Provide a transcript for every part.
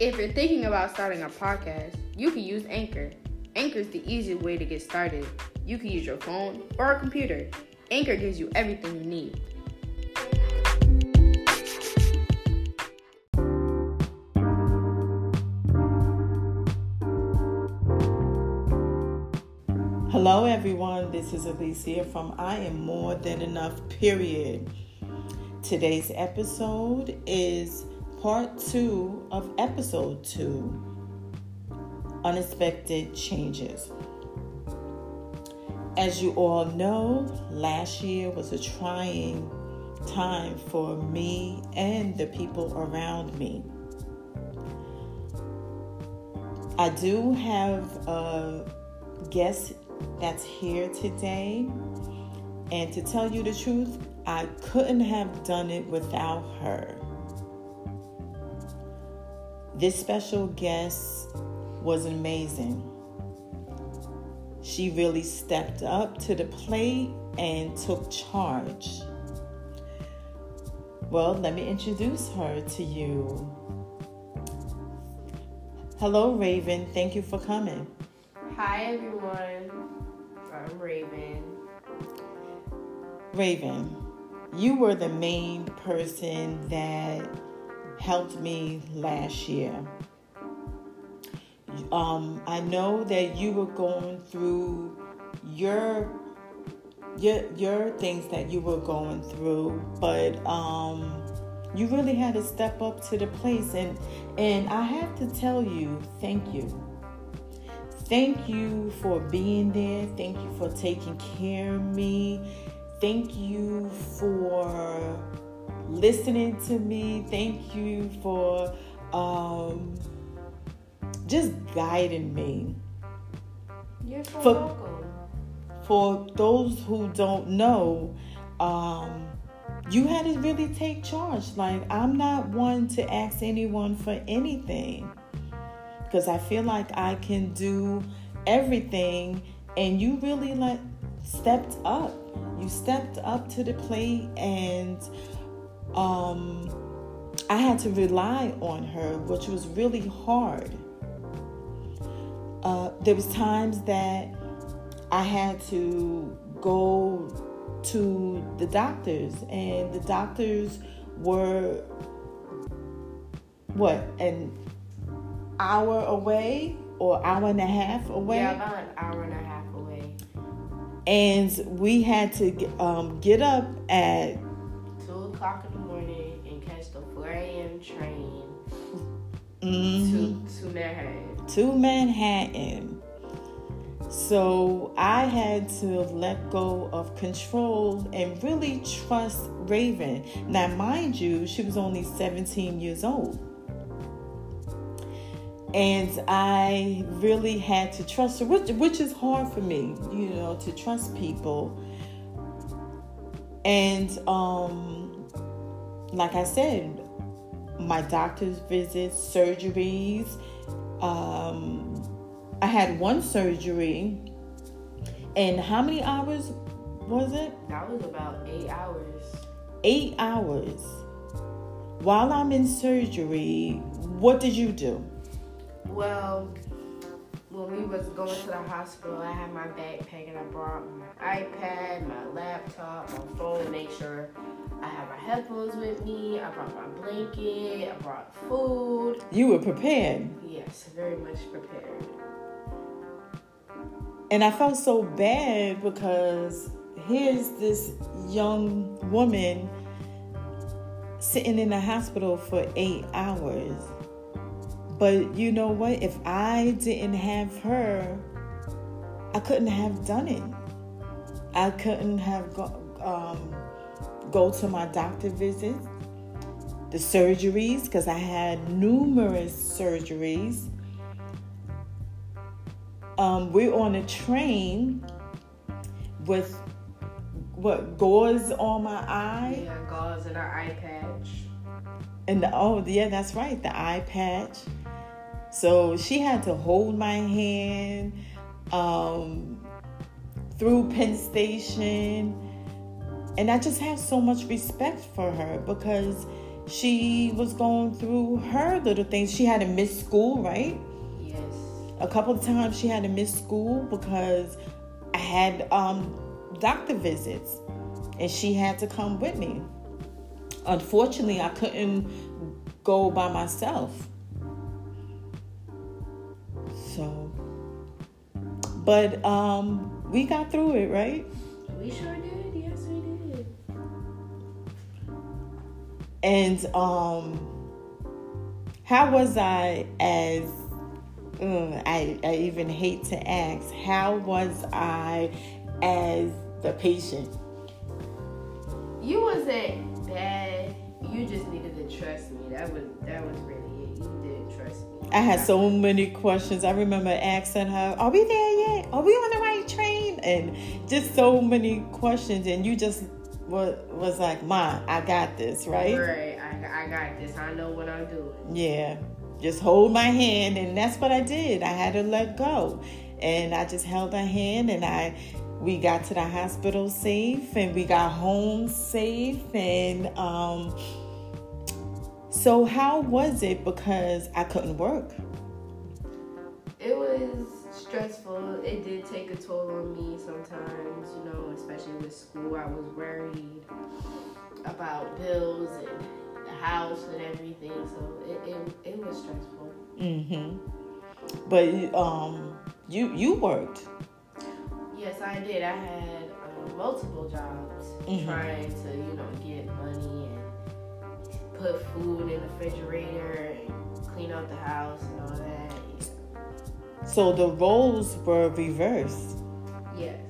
If you're thinking about starting a podcast, you can use Anchor. Anchor is the easiest way to get started. You can use your phone or a computer. Anchor gives you everything you need. Hello, everyone. This is Alicia from I Am More Than Enough, period. Today's episode is part two of episode two Unexpected Changes. As you all know, last year was a trying time for me and the people around me. I do have a guest that's here today, and to tell you the truth, I couldn't have done it without her. This special guest was amazing. She really stepped up to the plate and took charge. Well, let me introduce her to you. Hello, Raven. Thank you for coming. Hi, everyone. I'm Raven. Raven, you were the main person that helped me last year. Um, I know that you were going through your your your things that you were going through, but um, you really had to step up to the place, and and I have to tell you, thank you. Thank you for being there. Thank you for taking care of me. Thank you for listening to me. Thank you for um, just guiding me. You're so For- welcome. For those who don't know, um, you had to really take charge. Like, I'm not one to ask anyone for anything because I feel like I can do everything, and you really like stepped up. You stepped up to the plate, and um, I had to rely on her, which was really hard. Uh, there was times that I had to go to the doctors, and the doctors were what an hour away or hour and a half away, Yeah, about an hour and a half away. and we had to get, um, get up at Two o'clock 4 train mm, to, to Manhattan. to Manhattan. So I had to let go of control and really trust Raven. Now, mind you, she was only 17 years old. And I really had to trust her, which, which is hard for me, you know, to trust people. And um, like I said, my doctor's visits, surgeries, um, I had one surgery, and how many hours was it? That was about eight hours. Eight hours. While I'm in surgery, what did you do? Well, when we was going to the hospital, I had my backpack and I brought my iPad, my laptop, my phone to make sure I had my headphones with me. I brought my blanket. I brought food. You were prepared. Yes, very much prepared. And I felt so bad because here's this young woman sitting in the hospital for eight hours. But you know what? If I didn't have her, I couldn't have done it. I couldn't have go, um, go to my doctor visits, the surgeries, because I had numerous surgeries. Um, we're on a train with what gauze on my eye Yeah, gauze and our eye patch. and the, oh yeah that's right the eye patch so she had to hold my hand um, through penn station and i just have so much respect for her because she was going through her little things. She had to miss school, right? Yes. A couple of times she had to miss school because I had um, doctor visits and she had to come with me. Unfortunately, I couldn't go by myself. But um, we got through it, right? We sure did. Yes, we did. And um, how was I as uh, I, I even hate to ask, how was I as the patient? You wasn't bad. You just needed to trust me. That was that was really it. You did trust me. I had so many questions. I remember asking her, Are we there? Are we on the right train? And just so many questions. And you just was, was like, Ma, I got this, right? Right. I, I got this. I know what I'm doing. Yeah. Just hold my hand. And that's what I did. I had to let go. And I just held her hand and I we got to the hospital safe and we got home safe and um so how was it because I couldn't work? It did take a toll on me sometimes, you know, especially with school. I was worried about bills and the house and everything, so it, it, it was stressful. Mhm. But um you you worked. Yes, I did. I had uh, multiple jobs Mhm. trying to, you know, get money and put food in the refrigerator and clean out the house and all that. So the roles were reversed. Yes.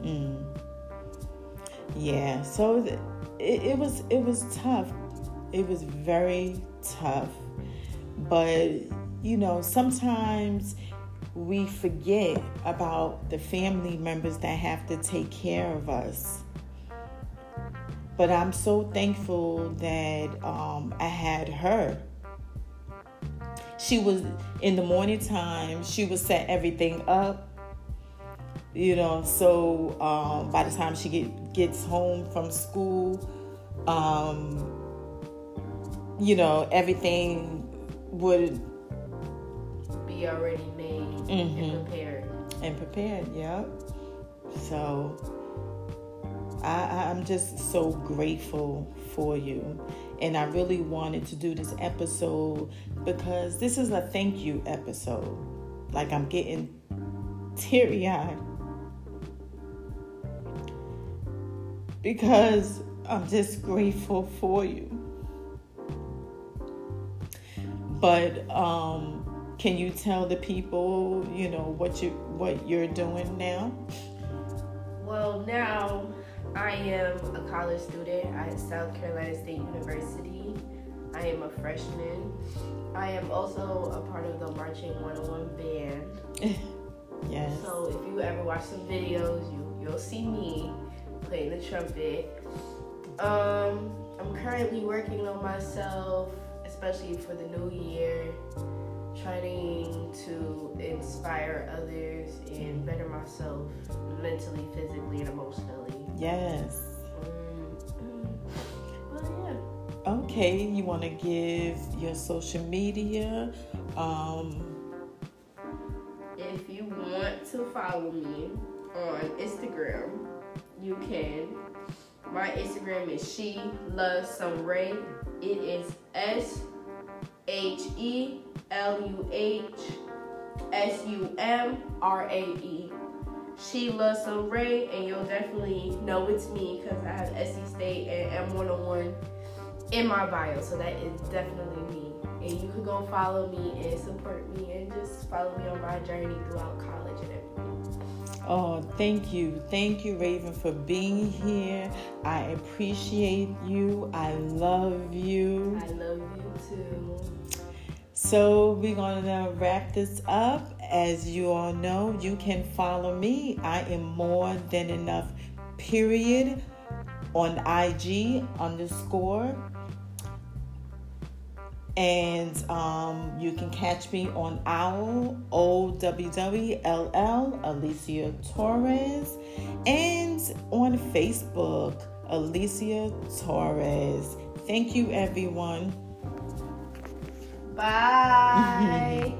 Mm. Yeah. So th- it, it was it was tough. It was very tough. But you know, sometimes we forget about the family members that have to take care of us. But I'm so thankful that um, I had her. She was in the morning time. She would set everything up you know so um, by the time she get, gets home from school um, you know everything would Be already made Mhm. and prepared. and prepared yep so I, i'm just so grateful for you and i really wanted to do this episode because this is a thank you episode like i'm getting teary-eyed because I'm just grateful for you. But um, can you tell the people, you know, what you what you're doing now? Well, now I am a college student at South Carolina State University. I am a freshman. I am also a part of the Marching 101 band. Yes. So if you ever watch some videos, you you'll see me playing the trumpet. Um, I'm currently working on myself, especially for the new year, trying to inspire others and better myself mentally, physically, and emotionally. Yes. Um, well, yeah. Okay, you want to give your social media? Um, If you want to follow me on Instagram, you can. My Instagram is she loves some Ray. It is S H E L U H S U M R A E. She loves some Ray, and you'll definitely know it's me because I have SC State and M101 in my bio, so that is definitely me. And you can go follow me and support me and just follow me on my journey throughout college and everything. oh, thank you. Thank you, Raven, for being here. I appreciate you. I love you. I love you too. So we're gonna wrap this up. As you all know, you can follow me. I am more than enough. Period on IG underscore. And um, you can catch me on OWL, O W W L L, Alicia Torres, and on Facebook, Alicia Torres. Thank you, everyone. Bye.